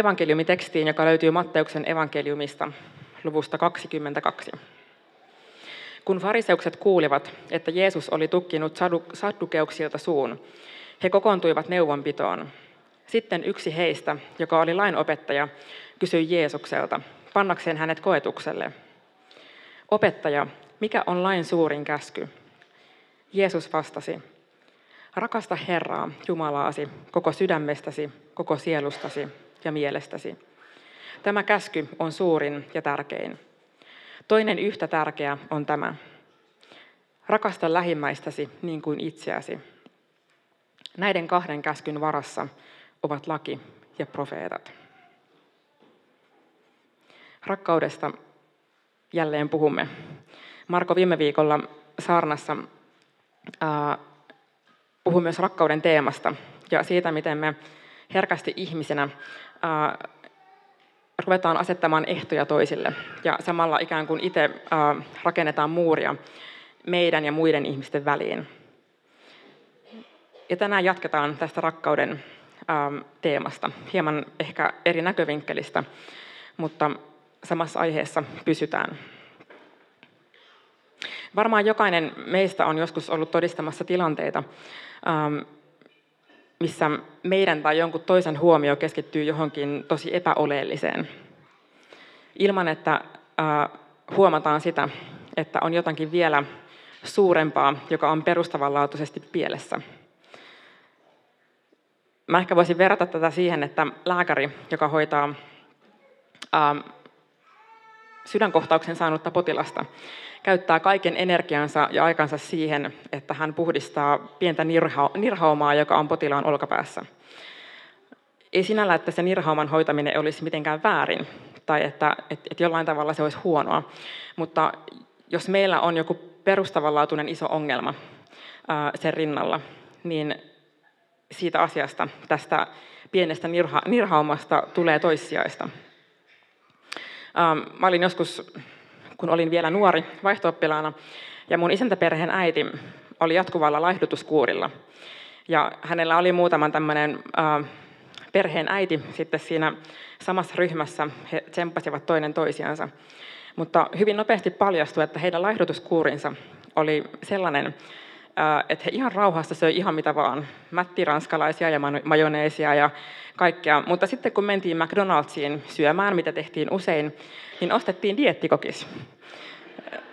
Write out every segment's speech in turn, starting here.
evankeliumitekstiin, joka löytyy Matteuksen evankeliumista luvusta 22. Kun fariseukset kuulivat, että Jeesus oli tukkinut saddukeuksilta suun, he kokoontuivat neuvonpitoon. Sitten yksi heistä, joka oli lainopettaja, kysyi Jeesukselta, pannakseen hänet koetukselle. Opettaja, mikä on lain suurin käsky? Jeesus vastasi, rakasta Herraa, Jumalaasi, koko sydämestäsi, koko sielustasi ja mielestäsi. Tämä käsky on suurin ja tärkein. Toinen yhtä tärkeä on tämä. Rakasta lähimmäistäsi niin kuin itseäsi. Näiden kahden käskyn varassa ovat laki ja profeetat. Rakkaudesta jälleen puhumme. Marko viime viikolla saarnassa puhui myös rakkauden teemasta ja siitä, miten me herkästi ihmisenä ää, ruvetaan asettamaan ehtoja toisille ja samalla ikään kuin itse ää, rakennetaan muuria meidän ja muiden ihmisten väliin. Ja tänään jatketaan tästä rakkauden ää, teemasta, hieman ehkä eri näkövinkkelistä, mutta samassa aiheessa pysytään. Varmaan jokainen meistä on joskus ollut todistamassa tilanteita, missä meidän tai jonkun toisen huomio keskittyy johonkin tosi epäoleelliseen, ilman että huomataan sitä, että on jotakin vielä suurempaa, joka on perustavanlaatuisesti pielessä. Mä ehkä voisin verrata tätä siihen, että lääkäri, joka hoitaa sydänkohtauksen saanutta potilasta, käyttää kaiken energiansa ja aikansa siihen, että hän puhdistaa pientä nirha- nirhaumaa, joka on potilaan olkapäässä. Ei sinällä, että se nirhauman hoitaminen olisi mitenkään väärin tai että, että, että jollain tavalla se olisi huonoa, mutta jos meillä on joku perustavanlaatuinen iso ongelma ää, sen rinnalla, niin siitä asiasta, tästä pienestä nirha, nirhaumasta tulee toissijaista. Mä olin joskus kun olin vielä nuori vaihtooppilaana, ja mun isäntäperheen äiti oli jatkuvalla laihdutuskuurilla. Ja hänellä oli muutaman tämmöinen äh, perheen äiti sitten siinä samassa ryhmässä, he tsemppasivat toinen toisiansa. Mutta hyvin nopeasti paljastui, että heidän laihdutuskuurinsa oli sellainen, että he ihan rauhassa söi ihan mitä vaan, mätti ranskalaisia ja majoneesia ja kaikkea. Mutta sitten kun mentiin McDonald'siin syömään, mitä tehtiin usein, niin ostettiin diettikokis.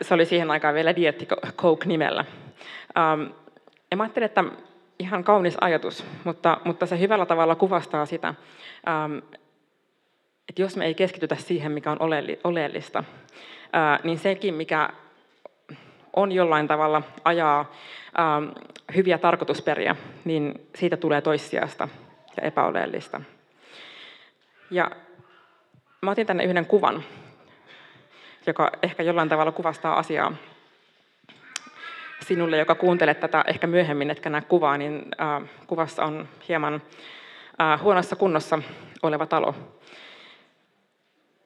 Se oli siihen aikaan vielä Coke nimellä. Ja mä ajattelin, että ihan kaunis ajatus, mutta, mutta se hyvällä tavalla kuvastaa sitä, että jos me ei keskitytä siihen, mikä on oleellista, niin sekin, mikä on jollain tavalla ajaa ähm, hyviä tarkoitusperiä, niin siitä tulee toissijasta ja epäoleellista. Ja mä otin tänne yhden kuvan, joka ehkä jollain tavalla kuvastaa asiaa sinulle, joka kuuntelet tätä ehkä myöhemmin, etkä näe kuvaa, niin äh, kuvassa on hieman äh, huonossa kunnossa oleva talo.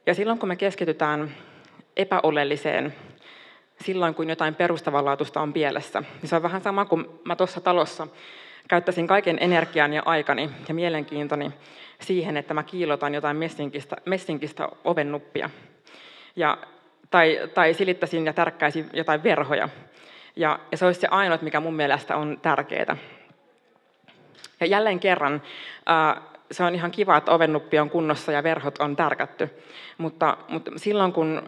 Ja silloin kun me keskitytään epäoleelliseen silloin, kun jotain perustavanlaatuista on pielessä. Se on vähän sama kuin mä tuossa talossa käyttäisin kaiken energian ja aikani ja mielenkiintoni siihen, että mä kiilotan jotain messinkistä, messinkistä ovennuppia. Ja, tai, tai silittäisin ja tärkkäisin jotain verhoja. Ja, ja se olisi se ainut, mikä mun mielestä on tärkeää. Ja jälleen kerran, ää, se on ihan kiva, että ovennuppi on kunnossa ja verhot on tärkätty. Mutta, mutta silloin, kun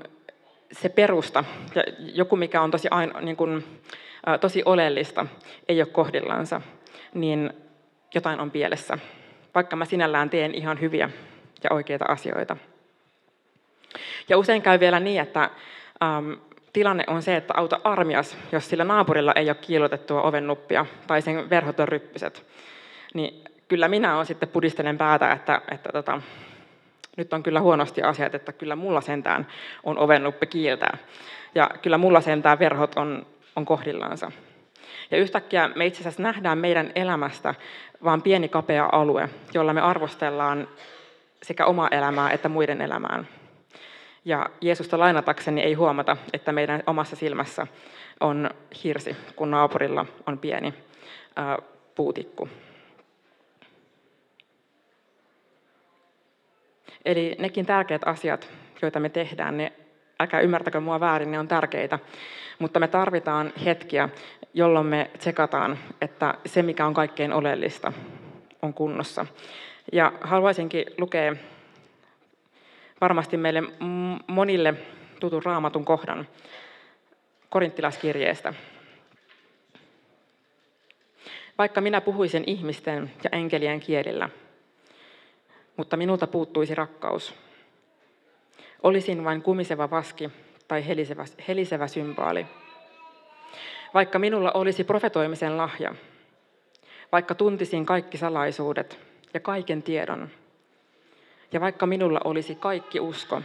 se perusta, ja joku mikä on tosi, aino, niin kuin, tosi oleellista, ei ole kohdillansa, niin jotain on pielessä, vaikka mä sinällään teen ihan hyviä ja oikeita asioita. Ja usein käy vielä niin, että ähm, tilanne on se, että auta armias, jos sillä naapurilla ei ole kiilotettua ovennuppia tai sen verhot on ryppyset. Niin kyllä minä olen sitten pudistelen päätä, että, että tota, nyt on kyllä huonosti asiat, että kyllä mulla sentään on ovennuppi kiiltää. Ja kyllä mulla sentään verhot on, on kohdillaansa. Ja yhtäkkiä me itse asiassa nähdään meidän elämästä vaan pieni kapea alue, jolla me arvostellaan sekä omaa elämää että muiden elämään. Ja Jeesusta lainatakseni ei huomata, että meidän omassa silmässä on hirsi, kun naapurilla on pieni ää, puutikku. Eli nekin tärkeät asiat, joita me tehdään, ne, älkää ymmärtäkö mua väärin, ne on tärkeitä, mutta me tarvitaan hetkiä, jolloin me tsekataan, että se mikä on kaikkein oleellista on kunnossa. Ja haluaisinkin lukea varmasti meille monille tutun raamatun kohdan korinttilaskirjeestä. Vaikka minä puhuisin ihmisten ja enkelien kielillä, mutta minulta puuttuisi rakkaus. Olisin vain kumiseva vaski tai helisevä, helisevä symbaali. Vaikka minulla olisi profetoimisen lahja, vaikka tuntisin kaikki salaisuudet ja kaiken tiedon, ja vaikka minulla olisi kaikki usko,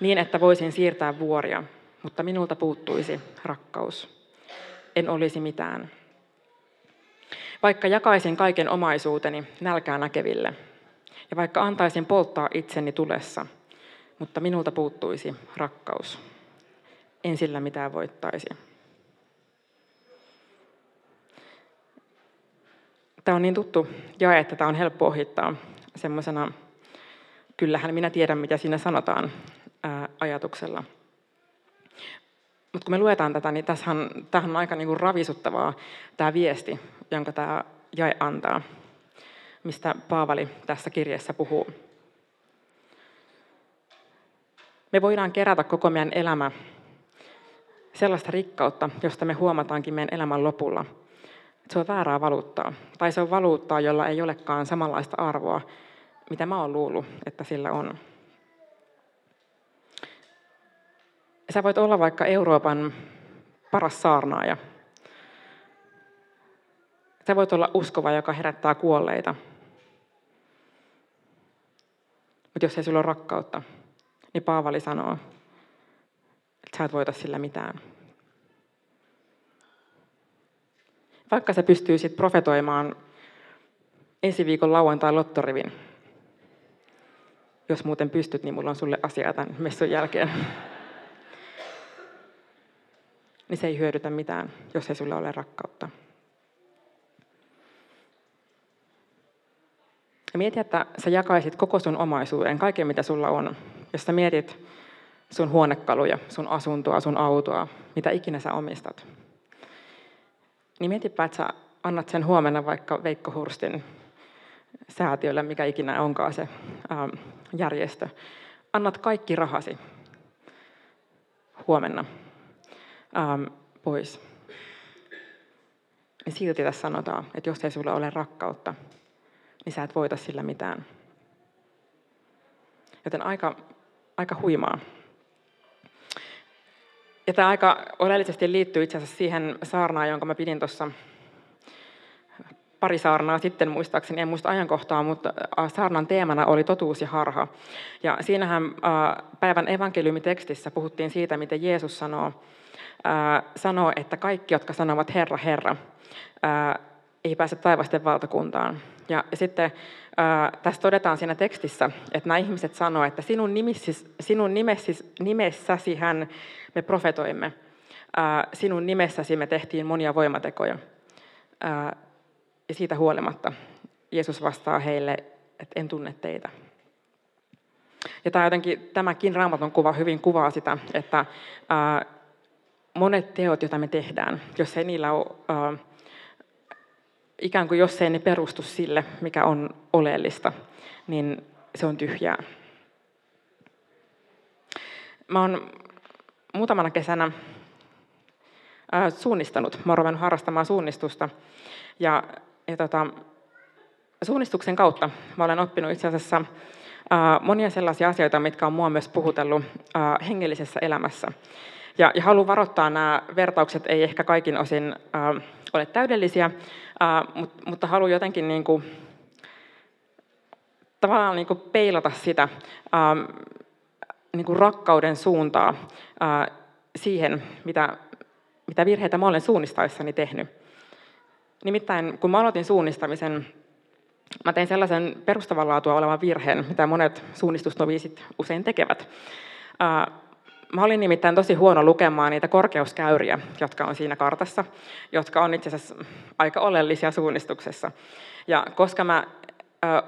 niin että voisin siirtää vuoria, mutta minulta puuttuisi rakkaus. En olisi mitään. Vaikka jakaisin kaiken omaisuuteni nälkää näkeville, ja vaikka antaisin polttaa itseni tulessa, mutta minulta puuttuisi rakkaus. En sillä mitään voittaisi. Tämä on niin tuttu jae, että tämä on helppo ohittaa semmoisena, kyllähän minä tiedän, mitä siinä sanotaan, ää, ajatuksella. Mutta kun me luetaan tätä, niin tässähän, tämähän on aika niinku ravisuttavaa tämä viesti, jonka tämä jae antaa, mistä Paavali tässä kirjassa puhuu. Me voidaan kerätä koko meidän elämä sellaista rikkautta, josta me huomataankin meidän elämän lopulla, se on väärää valuuttaa. Tai se on valuuttaa, jolla ei olekaan samanlaista arvoa, mitä mä oon luullut, että sillä on. Sä voit olla vaikka Euroopan paras saarnaaja. Sä voit olla uskova, joka herättää kuolleita. Mutta jos ei sulla ole rakkautta, niin Paavali sanoo, että sä et voita sillä mitään. Vaikka sä pystyisit profetoimaan ensi viikon lauantai lottorivin, jos muuten pystyt, niin mulla on sulle asiaa tämän messun jälkeen. niin se ei hyödytä mitään, jos ei sulle ole rakkautta. Ja mieti, että sä jakaisit koko sun omaisuuden, kaiken mitä sulla on. Jos sä mietit sun huonekaluja, sun asuntoa, sun autoa, mitä ikinä sä omistat. Niin mietipä, että sä annat sen huomenna vaikka Veikko Hurstin säätiölle, mikä ikinä onkaan se ähm, järjestö. Annat kaikki rahasi huomenna ähm, pois. Niin silti tässä sanotaan, että jos ei sulla ole rakkautta, niin sä et voita sillä mitään. Joten aika, aika huimaa. Ja tämä aika oleellisesti liittyy itse asiassa siihen saarnaan, jonka mä pidin tuossa pari saarnaa sitten muistaakseni, en muista ajankohtaa, mutta saarnan teemana oli totuus ja harha. Ja siinähän päivän evankeliumitekstissä puhuttiin siitä, miten Jeesus sanoo, sanoo, että kaikki, jotka sanovat Herra, Herra, ei pääse taivasten valtakuntaan. Ja sitten tässä todetaan siinä tekstissä, että nämä ihmiset sanoo, että sinun, nimissis, sinun nimessis, nimessäsi hän me profetoimme. Sinun nimessäsi me tehtiin monia voimatekoja. Ja siitä huolimatta Jeesus vastaa heille, että en tunne teitä. Ja tämä jotenkin, tämäkin raamaton kuva hyvin kuvaa sitä, että monet teot, joita me tehdään, jos ei niillä ole, ikään kuin jos ei ne perustu sille, mikä on oleellista, niin se on tyhjää. Mä oon muutamana kesänä suunnistanut. Mä oon harrastamaan suunnistusta. Ja, ja tota, suunnistuksen kautta mä olen oppinut itse asiassa monia sellaisia asioita, mitkä on mua myös puhutellut hengellisessä elämässä. Ja, ja haluan varoittaa, nämä vertaukset ei ehkä kaikin osin äh, ole täydellisiä, äh, mutta, mutta haluan jotenkin niin kuin, tavallaan niin kuin peilata sitä äh, niin kuin rakkauden suuntaa äh, siihen, mitä, mitä virheitä mä olen suunnistaessani tehnyt. Nimittäin kun mä aloitin suunnistamisen, mä tein sellaisen perustavanlaatua olevan virheen, mitä monet suunnistustoviisit usein tekevät. Äh, Mä olin nimittäin tosi huono lukemaan niitä korkeuskäyriä, jotka on siinä kartassa, jotka on itse asiassa aika oleellisia suunnistuksessa. Ja koska mä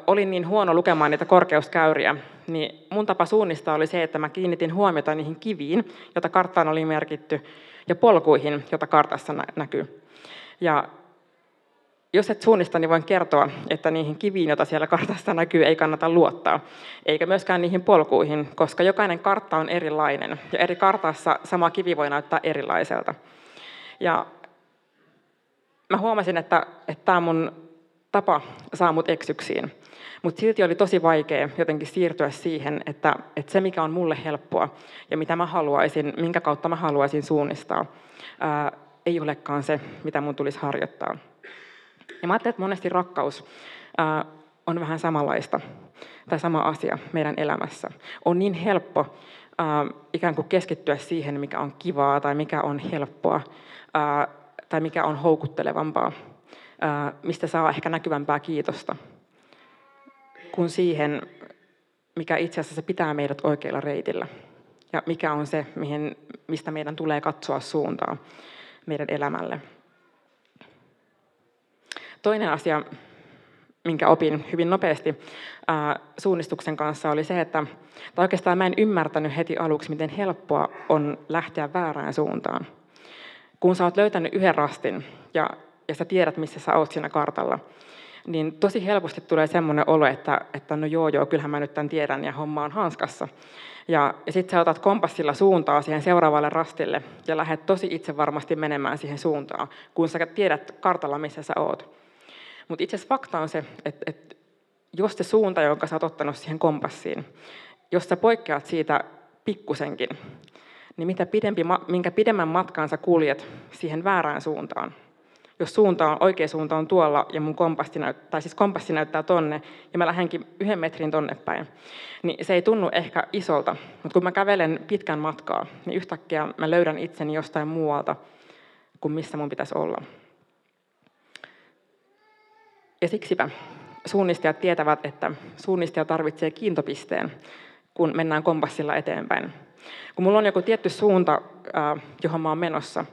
olin niin huono lukemaan niitä korkeuskäyriä, niin mun tapa suunnistaa oli se, että mä kiinnitin huomiota niihin kiviin, joita karttaan oli merkitty, ja polkuihin, joita kartassa näkyy. Ja jos et suunnista, niin voin kertoa, että niihin kiviin, joita siellä kartassa näkyy, ei kannata luottaa, eikä myöskään niihin polkuihin, koska jokainen kartta on erilainen, ja eri kartassa sama kivi voi näyttää erilaiselta. Ja mä huomasin, että, että tämä mun tapa saa mut eksyksiin. Mutta silti oli tosi vaikea jotenkin siirtyä siihen, että, että se mikä on mulle helppoa ja mitä mä haluaisin, minkä kautta mä haluaisin suunnistaa, ää, ei olekaan se, mitä mun tulisi harjoittaa. Ja mä ajattelen, että monesti rakkaus ää, on vähän samanlaista tai sama asia meidän elämässä. On niin helppo ää, ikään kuin keskittyä siihen, mikä on kivaa tai mikä on helppoa ää, tai mikä on houkuttelevampaa, mistä saa ehkä näkyvämpää kiitosta, kuin siihen, mikä itse asiassa pitää meidät oikealla reitillä ja mikä on se, mihin, mistä meidän tulee katsoa suuntaa meidän elämälle. Toinen asia, minkä opin hyvin nopeasti ää, suunnistuksen kanssa, oli se, että tai oikeastaan mä en ymmärtänyt heti aluksi, miten helppoa on lähteä väärään suuntaan. Kun sä oot löytänyt yhden rastin ja, ja sä tiedät, missä sä oot siinä kartalla, niin tosi helposti tulee semmoinen olo, että, että no joo, joo, kyllähän mä nyt tämän tiedän ja homma on hanskassa. Ja, ja sitten sä otat kompassilla suuntaa siihen seuraavalle rastille ja lähdet tosi itse varmasti menemään siihen suuntaan, kun sä tiedät kartalla, missä sä oot. Mutta itse asiassa fakta on se, että, että jos se suunta, jonka sä oot ottanut siihen kompassiin, jos sä poikkeat siitä pikkusenkin, niin mitä pidempi, minkä pidemmän matkaan sä kuljet siihen väärään suuntaan, jos suunta on, oikea suunta on tuolla ja mun kompassi, näyttää, tai siis kompassi näyttää tonne ja mä lähdenkin yhden metrin tonne päin, niin se ei tunnu ehkä isolta, mutta kun mä kävelen pitkän matkaa, niin yhtäkkiä mä löydän itseni jostain muualta kuin missä mun pitäisi olla. Ja siksipä suunnistajat tietävät, että suunnistaja tarvitsee kiintopisteen, kun mennään kompassilla eteenpäin. Kun mulla on joku tietty suunta, johon mä oon menossa,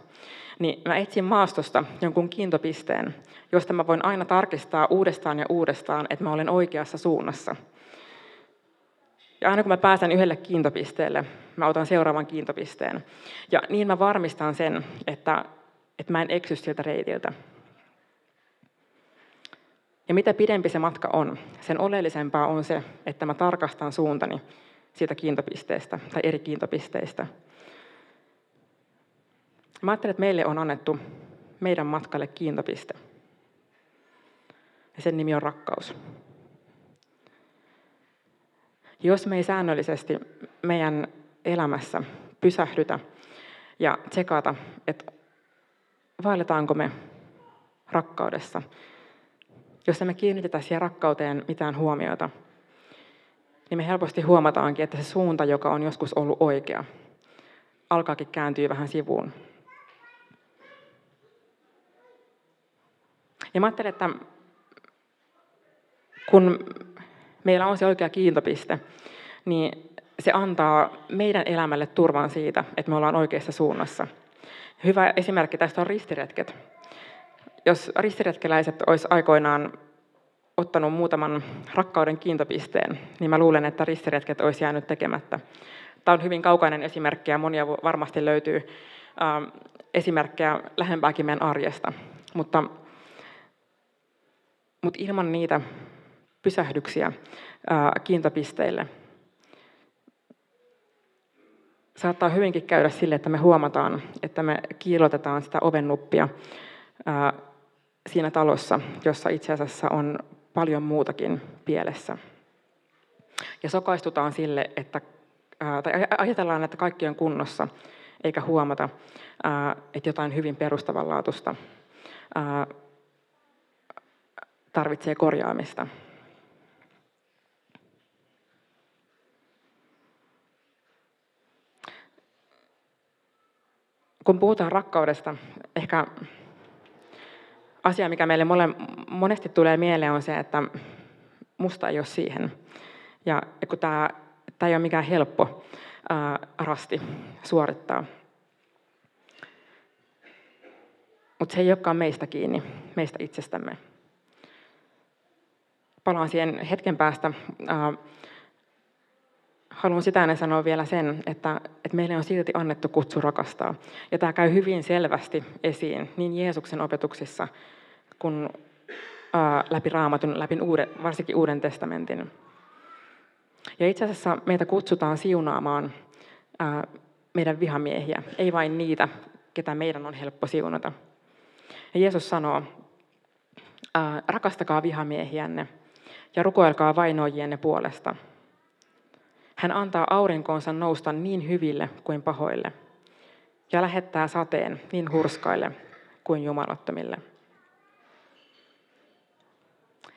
niin mä etsin maastosta jonkun kiintopisteen, josta mä voin aina tarkistaa uudestaan ja uudestaan, että mä olen oikeassa suunnassa. Ja aina kun mä pääsen yhdelle kiintopisteelle, mä otan seuraavan kiintopisteen. Ja niin mä varmistan sen, että, että mä en eksy sieltä reitiltä. Ja mitä pidempi se matka on, sen oleellisempaa on se, että mä tarkastan suuntani siitä kiintopisteestä tai eri kiintopisteistä. Mä ajattelen, että meille on annettu meidän matkalle kiintopiste. Ja sen nimi on rakkaus. Jos me ei säännöllisesti meidän elämässä pysähdytä ja tsekata, että vaelletaanko me rakkaudessa, jos emme kiinnitetä siihen rakkauteen mitään huomiota, niin me helposti huomataankin, että se suunta, joka on joskus ollut oikea, alkaakin kääntyä vähän sivuun. Ja mä ajattelen, että kun meillä on se oikea kiintopiste, niin se antaa meidän elämälle turvan siitä, että me ollaan oikeassa suunnassa. Hyvä esimerkki tästä on ristiretket. Jos ristiretkeläiset olisi aikoinaan ottanut muutaman rakkauden kiintopisteen, niin mä luulen, että ristiretket olisi jäänyt tekemättä. Tämä on hyvin kaukainen esimerkki ja monia varmasti löytyy esimerkkejä lähempääkin meidän arjesta. Mutta mutta ilman niitä pysähdyksiä kiintopisteille saattaa hyvinkin käydä sille, että me huomataan, että me kiilotetaan sitä ovennuppia siinä talossa, jossa itse asiassa on paljon muutakin pielessä. Ja sokaistutaan sille, että, tai ajatellaan, että kaikki on kunnossa, eikä huomata, että jotain hyvin perustavanlaatuista tarvitsee korjaamista. Kun puhutaan rakkaudesta, ehkä asia, mikä meille mole, monesti tulee mieleen, on se, että musta ei ole siihen. Ja kun tämä, tämä ei ole mikään helppo ää, rasti suorittaa. Mutta se ei olekaan meistä kiinni, meistä itsestämme palaan siihen hetken päästä. Haluan sitä ennen sanoa vielä sen, että, että meille on silti annettu kutsu rakastaa. Ja tämä käy hyvin selvästi esiin niin Jeesuksen opetuksissa kuin ää, läpi raamatun, läpi uuden, varsinkin Uuden testamentin. Ja itse asiassa meitä kutsutaan siunaamaan ää, meidän vihamiehiä, ei vain niitä, ketä meidän on helppo siunata. Ja Jeesus sanoo, ää, rakastakaa vihamiehiänne ja rukoilkaa vainoijienne puolesta – hän antaa aurinkoonsa nousta niin hyville kuin pahoille ja lähettää sateen niin hurskaille kuin jumalattomille.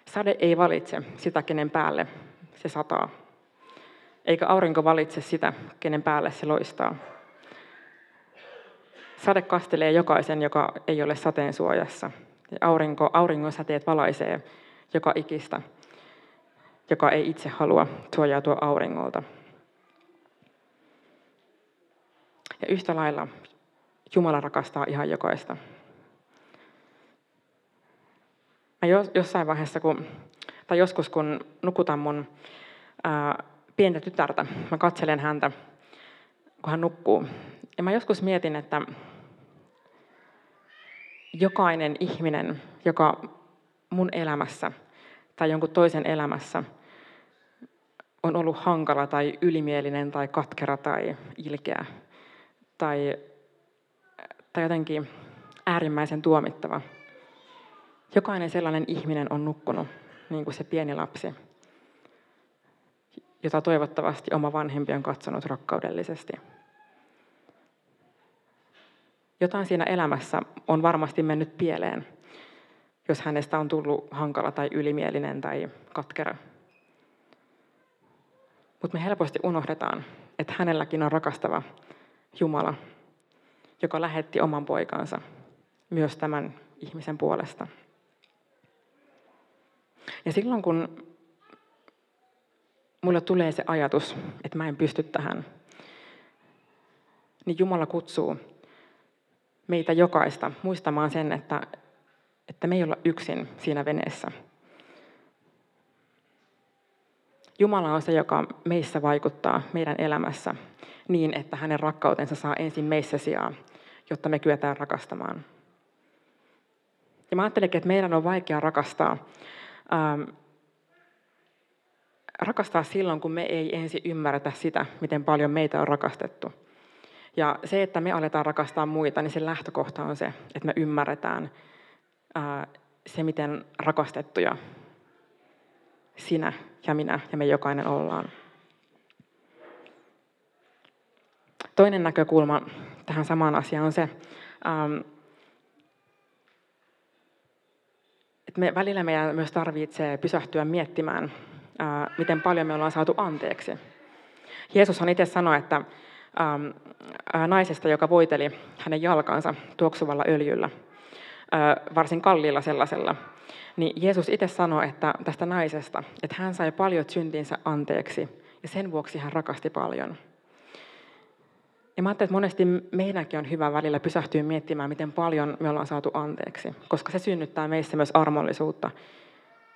Sade ei valitse sitä, kenen päälle se sataa, eikä aurinko valitse sitä, kenen päälle se loistaa. Sade kastelee jokaisen, joka ei ole sateen suojassa. Ja aurinko, auringon säteet valaisee joka ikistä, joka ei itse halua suojautua auringolta. Ja yhtä lailla Jumala rakastaa ihan jokaista. Mä jossain vaiheessa, kun, tai joskus kun nukutan mun ää, pientä tytärtä, mä katselen häntä, kun hän nukkuu. Ja mä joskus mietin, että jokainen ihminen, joka mun elämässä tai jonkun toisen elämässä on ollut hankala tai ylimielinen tai katkera tai ilkeä, tai, tai jotenkin äärimmäisen tuomittava. Jokainen sellainen ihminen on nukkunut, niin kuin se pieni lapsi, jota toivottavasti oma vanhempi on katsonut rakkaudellisesti. Jotain siinä elämässä on varmasti mennyt pieleen, jos hänestä on tullut hankala tai ylimielinen tai katkera. Mutta me helposti unohdetaan, että hänelläkin on rakastava Jumala, joka lähetti oman poikansa myös tämän ihmisen puolesta. Ja silloin kun mulle tulee se ajatus, että mä en pysty tähän, niin Jumala kutsuu meitä jokaista muistamaan sen, että, että me ei olla yksin siinä veneessä. Jumala on se, joka meissä vaikuttaa meidän elämässä niin, että hänen rakkautensa saa ensin meissä sijaa, jotta me kyetään rakastamaan. Ja mä ajattelenkin, että meidän on vaikea rakastaa, ähm, rakastaa silloin, kun me ei ensin ymmärretä sitä, miten paljon meitä on rakastettu. Ja se, että me aletaan rakastaa muita, niin se lähtökohta on se, että me ymmärretään se, miten rakastettuja sinä ja minä ja me jokainen ollaan. Toinen näkökulma tähän samaan asiaan on se, ähm, että me, välillä meidän myös tarvitsee pysähtyä miettimään, miten paljon me ollaan saatu anteeksi. Jeesushan itse sanoi, että ähm, äh, naisesta, joka voiteli hänen jalkansa tuoksuvalla öljyllä, varsin kalliilla sellaisella, niin Jeesus itse sanoi että tästä naisesta, että hän sai paljon syntinsä anteeksi ja sen vuoksi hän rakasti paljon. Ja mä ajattelen, että monesti meidänkin on hyvä välillä pysähtyä miettimään, miten paljon me ollaan saatu anteeksi, koska se synnyttää meissä myös armollisuutta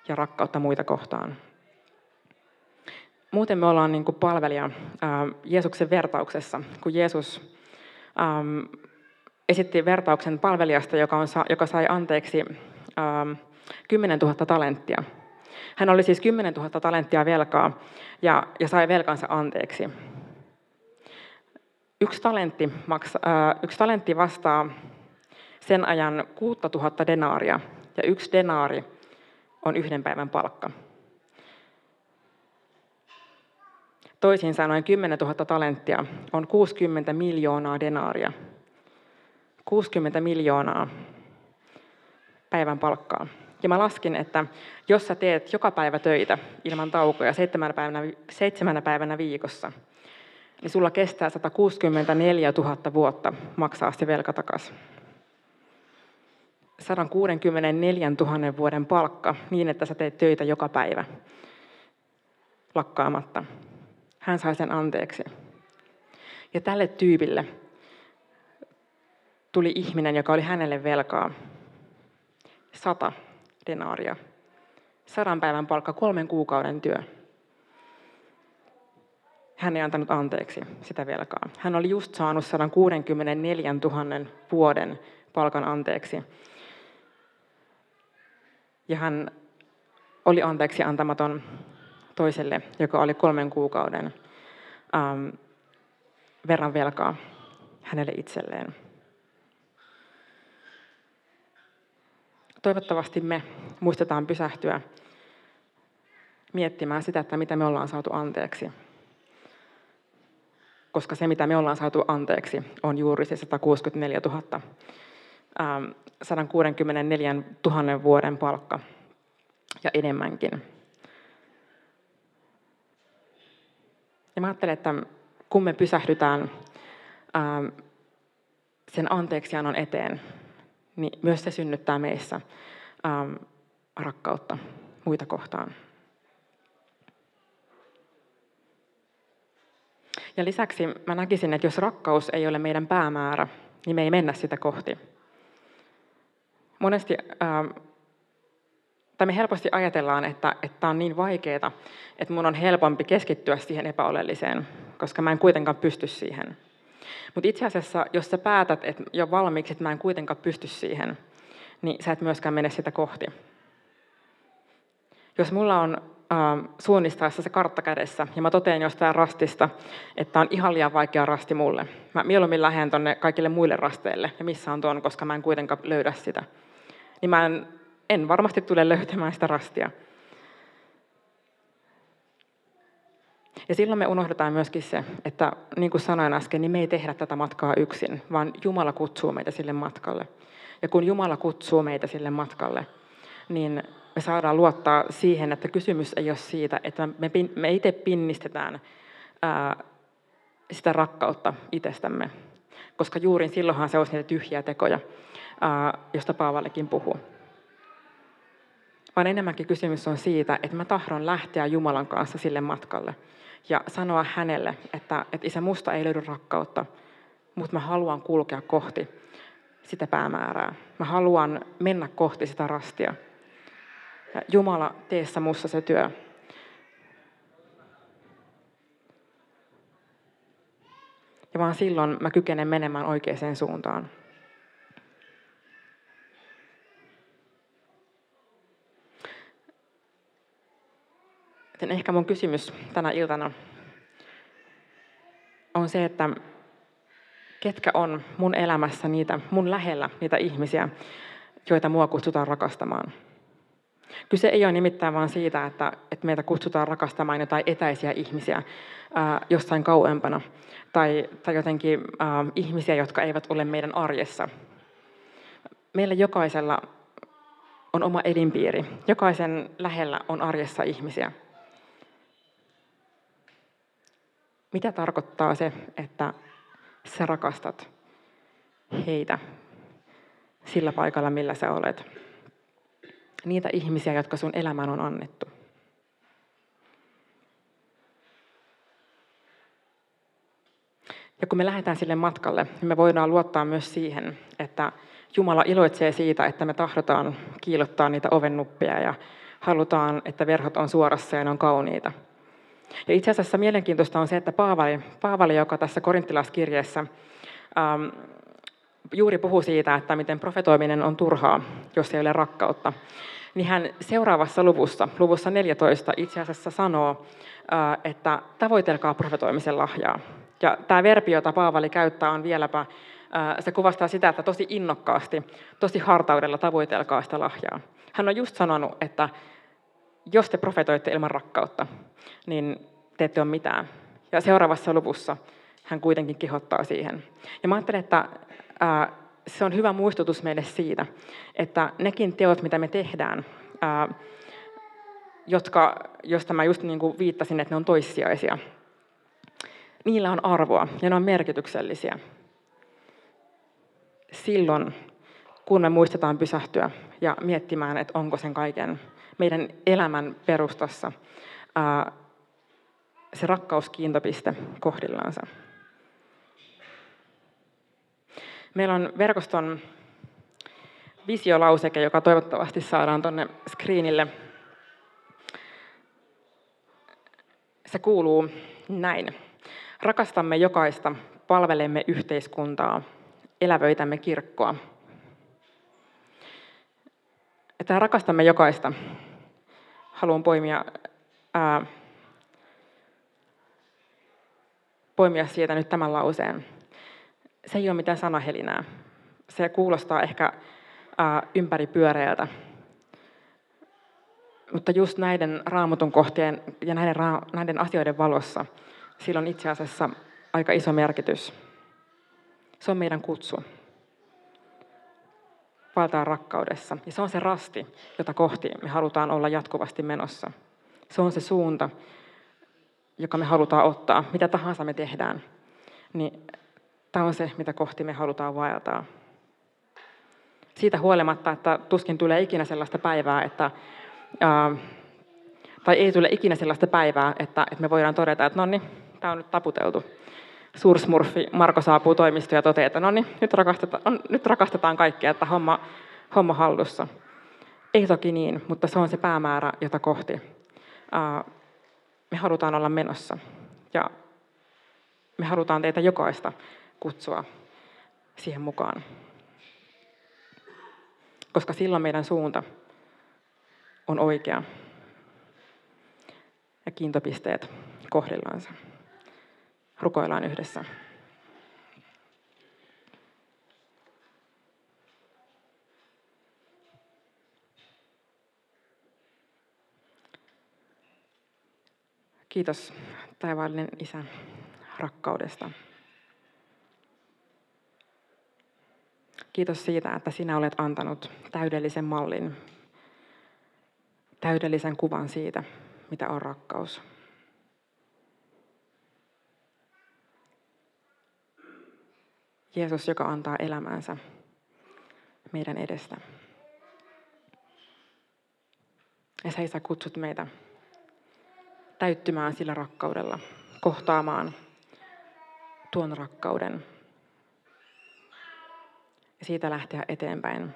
ja rakkautta muita kohtaan. Muuten me ollaan niin palvelija Jeesuksen vertauksessa, kun Jeesus esitti vertauksen palvelijasta, joka, on, joka sai anteeksi ää, 10 000 talenttia. Hän oli siis 10 000 talenttia velkaa ja, ja sai velkansa anteeksi. Yksi talentti, maksa, äh, yksi talentti vastaa sen ajan 6000 denaaria, ja yksi denaari on yhden päivän palkka. Toisin sanoen 10 000 talenttia on 60 miljoonaa denaaria. 60 miljoonaa päivän palkkaa. Ja mä laskin, että jos sä teet joka päivä töitä ilman taukoja seitsemänä päivänä, seitsemänä päivänä viikossa, niin sulla kestää 164 000 vuotta maksaa se velka takaisin. 164 000 vuoden palkka niin, että sä teet töitä joka päivä lakkaamatta. Hän sai sen anteeksi. Ja tälle tyypille tuli ihminen, joka oli hänelle velkaa sata denaaria. Sadan päivän palkka, kolmen kuukauden työ. hän ei antanut anteeksi sitä velkaa. Hän oli just saanut 164 000 vuoden palkan anteeksi. Ja hän oli anteeksi antamaton toiselle, joka oli kolmen kuukauden ähm, verran velkaa hänelle itselleen. Toivottavasti me muistetaan pysähtyä miettimään sitä, että mitä me ollaan saatu anteeksi. Koska se, mitä me ollaan saatu anteeksi, on juuri se 164 000, 164 000 vuoden palkka ja enemmänkin. Ja mä ajattelen, että kun me pysähdytään sen anteeksiannon eteen, niin myös se synnyttää meissä rakkautta muita kohtaan. Ja lisäksi mä näkisin, että jos rakkaus ei ole meidän päämäärä, niin me ei mennä sitä kohti. Monesti, äh, tai me helposti ajatellaan, että, että on niin vaikeaa, että mun on helpompi keskittyä siihen epäolelliseen, koska mä en kuitenkaan pysty siihen. Mutta itse asiassa, jos sä päätät että jo valmiiksi, että mä en kuitenkaan pysty siihen, niin sä et myöskään mene sitä kohti. Jos mulla on äh, suunnistaessa se kartta kädessä, ja mä totean jostain rastista, että on ihan liian vaikea rasti mulle. Mä mieluummin lähden tonne kaikille muille rasteille, ja missä on tuon, koska mä en kuitenkaan löydä sitä. Niin mä en, en varmasti tule löytämään sitä rastia. Ja silloin me unohdetaan myöskin se, että niin kuin sanoin äsken, niin me ei tehdä tätä matkaa yksin, vaan Jumala kutsuu meitä sille matkalle. Ja kun Jumala kutsuu meitä sille matkalle, niin me saadaan luottaa siihen, että kysymys ei ole siitä, että me, itse pinnistetään ää, sitä rakkautta itsestämme. Koska juuri silloinhan se olisi niitä tyhjiä tekoja, josta Paavallekin puhuu. Vaan enemmänkin kysymys on siitä, että mä tahdon lähteä Jumalan kanssa sille matkalle ja sanoa hänelle, että, että isä, musta ei löydy rakkautta, mutta mä haluan kulkea kohti sitä päämäärää. Mä haluan mennä kohti sitä rastia. Ja Jumala, teessä mussa se työ. Ja vaan silloin mä kykenen menemään oikeaan suuntaan. Joten ehkä mun kysymys tänä iltana on se, että ketkä on mun elämässä niitä, mun lähellä niitä ihmisiä, joita mua kutsutaan rakastamaan. Kyse ei ole nimittäin vain siitä, että, että meitä kutsutaan rakastamaan jotain etäisiä ihmisiä ää, jossain kauempana, tai, tai jotenkin ää, ihmisiä, jotka eivät ole meidän arjessa. Meillä jokaisella on oma elinpiiri. Jokaisen lähellä on arjessa ihmisiä. Mitä tarkoittaa se, että sä rakastat heitä sillä paikalla, millä sä olet? Niitä ihmisiä, jotka sun elämään on annettu. Ja kun me lähdetään sille matkalle, niin me voidaan luottaa myös siihen, että Jumala iloitsee siitä, että me tahdotaan kiilottaa niitä ovennuppeja ja halutaan, että verhot on suorassa ja ne on kauniita. Ja itse asiassa mielenkiintoista on se, että Paavali, Paavali joka tässä korintilaiskirjeessä ähm, juuri puhuu siitä, että miten profetoiminen on turhaa, jos ei ole rakkautta, niin hän seuraavassa luvussa, luvussa 14, itse asiassa sanoo, äh, että tavoitelkaa profetoimisen lahjaa. Ja tämä verbi, jota Paavali käyttää, on vieläpä, äh, se kuvastaa sitä, että tosi innokkaasti, tosi hartaudella tavoitelkaa sitä lahjaa. Hän on just sanonut, että jos te profetoitte ilman rakkautta, niin te ette ole mitään. Ja seuraavassa luvussa hän kuitenkin kehottaa siihen. Ja mä ajattelen, että ää, se on hyvä muistutus meille siitä, että nekin teot, mitä me tehdään, ää, jotka, josta mä just niin kuin viittasin, että ne on toissijaisia, niillä on arvoa ja ne on merkityksellisiä. Silloin, kun me muistetaan pysähtyä ja miettimään, että onko sen kaiken meidän elämän perustassa se rakkauskiintopiste kohdillaansa. Meillä on verkoston visiolauseke, joka toivottavasti saadaan tuonne screenille. Se kuuluu näin. Rakastamme jokaista, palvelemme yhteiskuntaa, elävöitämme kirkkoa. Että rakastamme jokaista. Haluan poimia, ää, poimia siitä nyt tämän lauseen. Se ei ole mitään sanahelinää. Se kuulostaa ehkä ää, ympäripyöreältä. Mutta just näiden raamatun kohtien ja näiden, näiden asioiden valossa sillä on itse asiassa aika iso merkitys. Se on meidän kutsu. Valtaan rakkaudessa. Ja se on se rasti, jota kohti me halutaan olla jatkuvasti menossa. Se on se suunta, joka me halutaan ottaa, mitä tahansa me tehdään. Niin tämä on se, mitä kohti me halutaan vaeltaa. Siitä huolimatta, että tuskin tulee ikinä sellaista päivää, että, ää, tai ei tule ikinä sellaista päivää, että, että me voidaan todeta, että no niin, tämä on nyt taputeltu. Suursmurfi Marko saapuu toimistoon ja toteaa, että no niin, nyt rakastetaan, on, nyt rakastetaan kaikkia, että homma, homma hallussa. Ei toki niin, mutta se on se päämäärä, jota kohti me halutaan olla menossa. Ja me halutaan teitä jokaista kutsua siihen mukaan. Koska silloin meidän suunta on oikea ja kiintopisteet kohdillaansa. Rukoillaan yhdessä. Kiitos taivaallinen Isä rakkaudesta. Kiitos siitä, että sinä olet antanut täydellisen mallin, täydellisen kuvan siitä, mitä on rakkaus. Jeesus, joka antaa elämänsä meidän edestä. Ja sä Isä kutsut meitä täyttymään sillä rakkaudella, kohtaamaan tuon rakkauden ja siitä lähteä eteenpäin.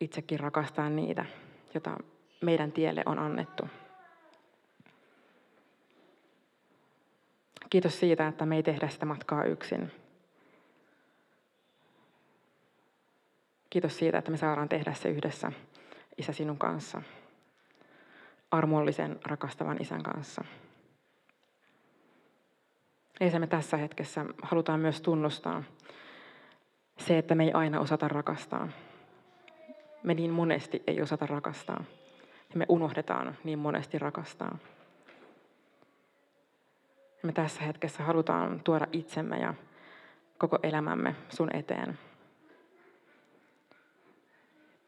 Itsekin rakastaa niitä, joita meidän tielle on annettu. Kiitos siitä, että me ei tehdä sitä matkaa yksin. Kiitos siitä, että me saadaan tehdä se yhdessä, Isä, sinun kanssa. Armollisen, rakastavan Isän kanssa. Isä, me tässä hetkessä halutaan myös tunnustaa se, että me ei aina osata rakastaa. Me niin monesti ei osata rakastaa. Ja me unohdetaan niin monesti rakastaa. Me tässä hetkessä halutaan tuoda itsemme ja koko elämämme sun eteen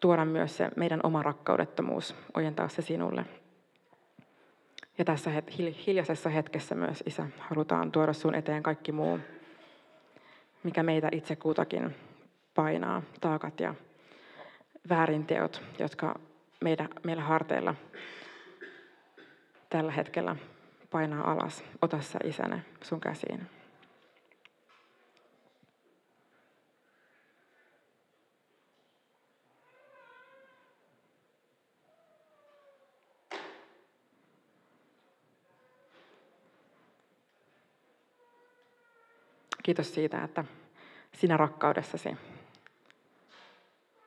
tuoda myös se meidän oma rakkaudettomuus, ojentaa se sinulle. Ja tässä hiljaisessa hetkessä myös, Isä, halutaan tuoda sun eteen kaikki muu, mikä meitä itse kutakin painaa, taakat ja väärinteot, jotka meidän, meillä harteilla tällä hetkellä painaa alas. Ota sä isäne sun käsiin. Kiitos siitä, että sinä rakkaudessasi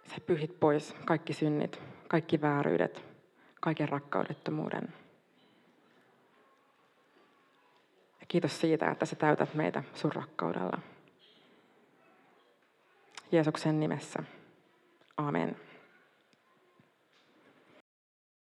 sä pyhit pois kaikki synnit, kaikki vääryydet, kaiken rakkaudettomuuden. Ja kiitos siitä, että sä täytät meitä sun rakkaudella. Jeesuksen nimessä. Amen.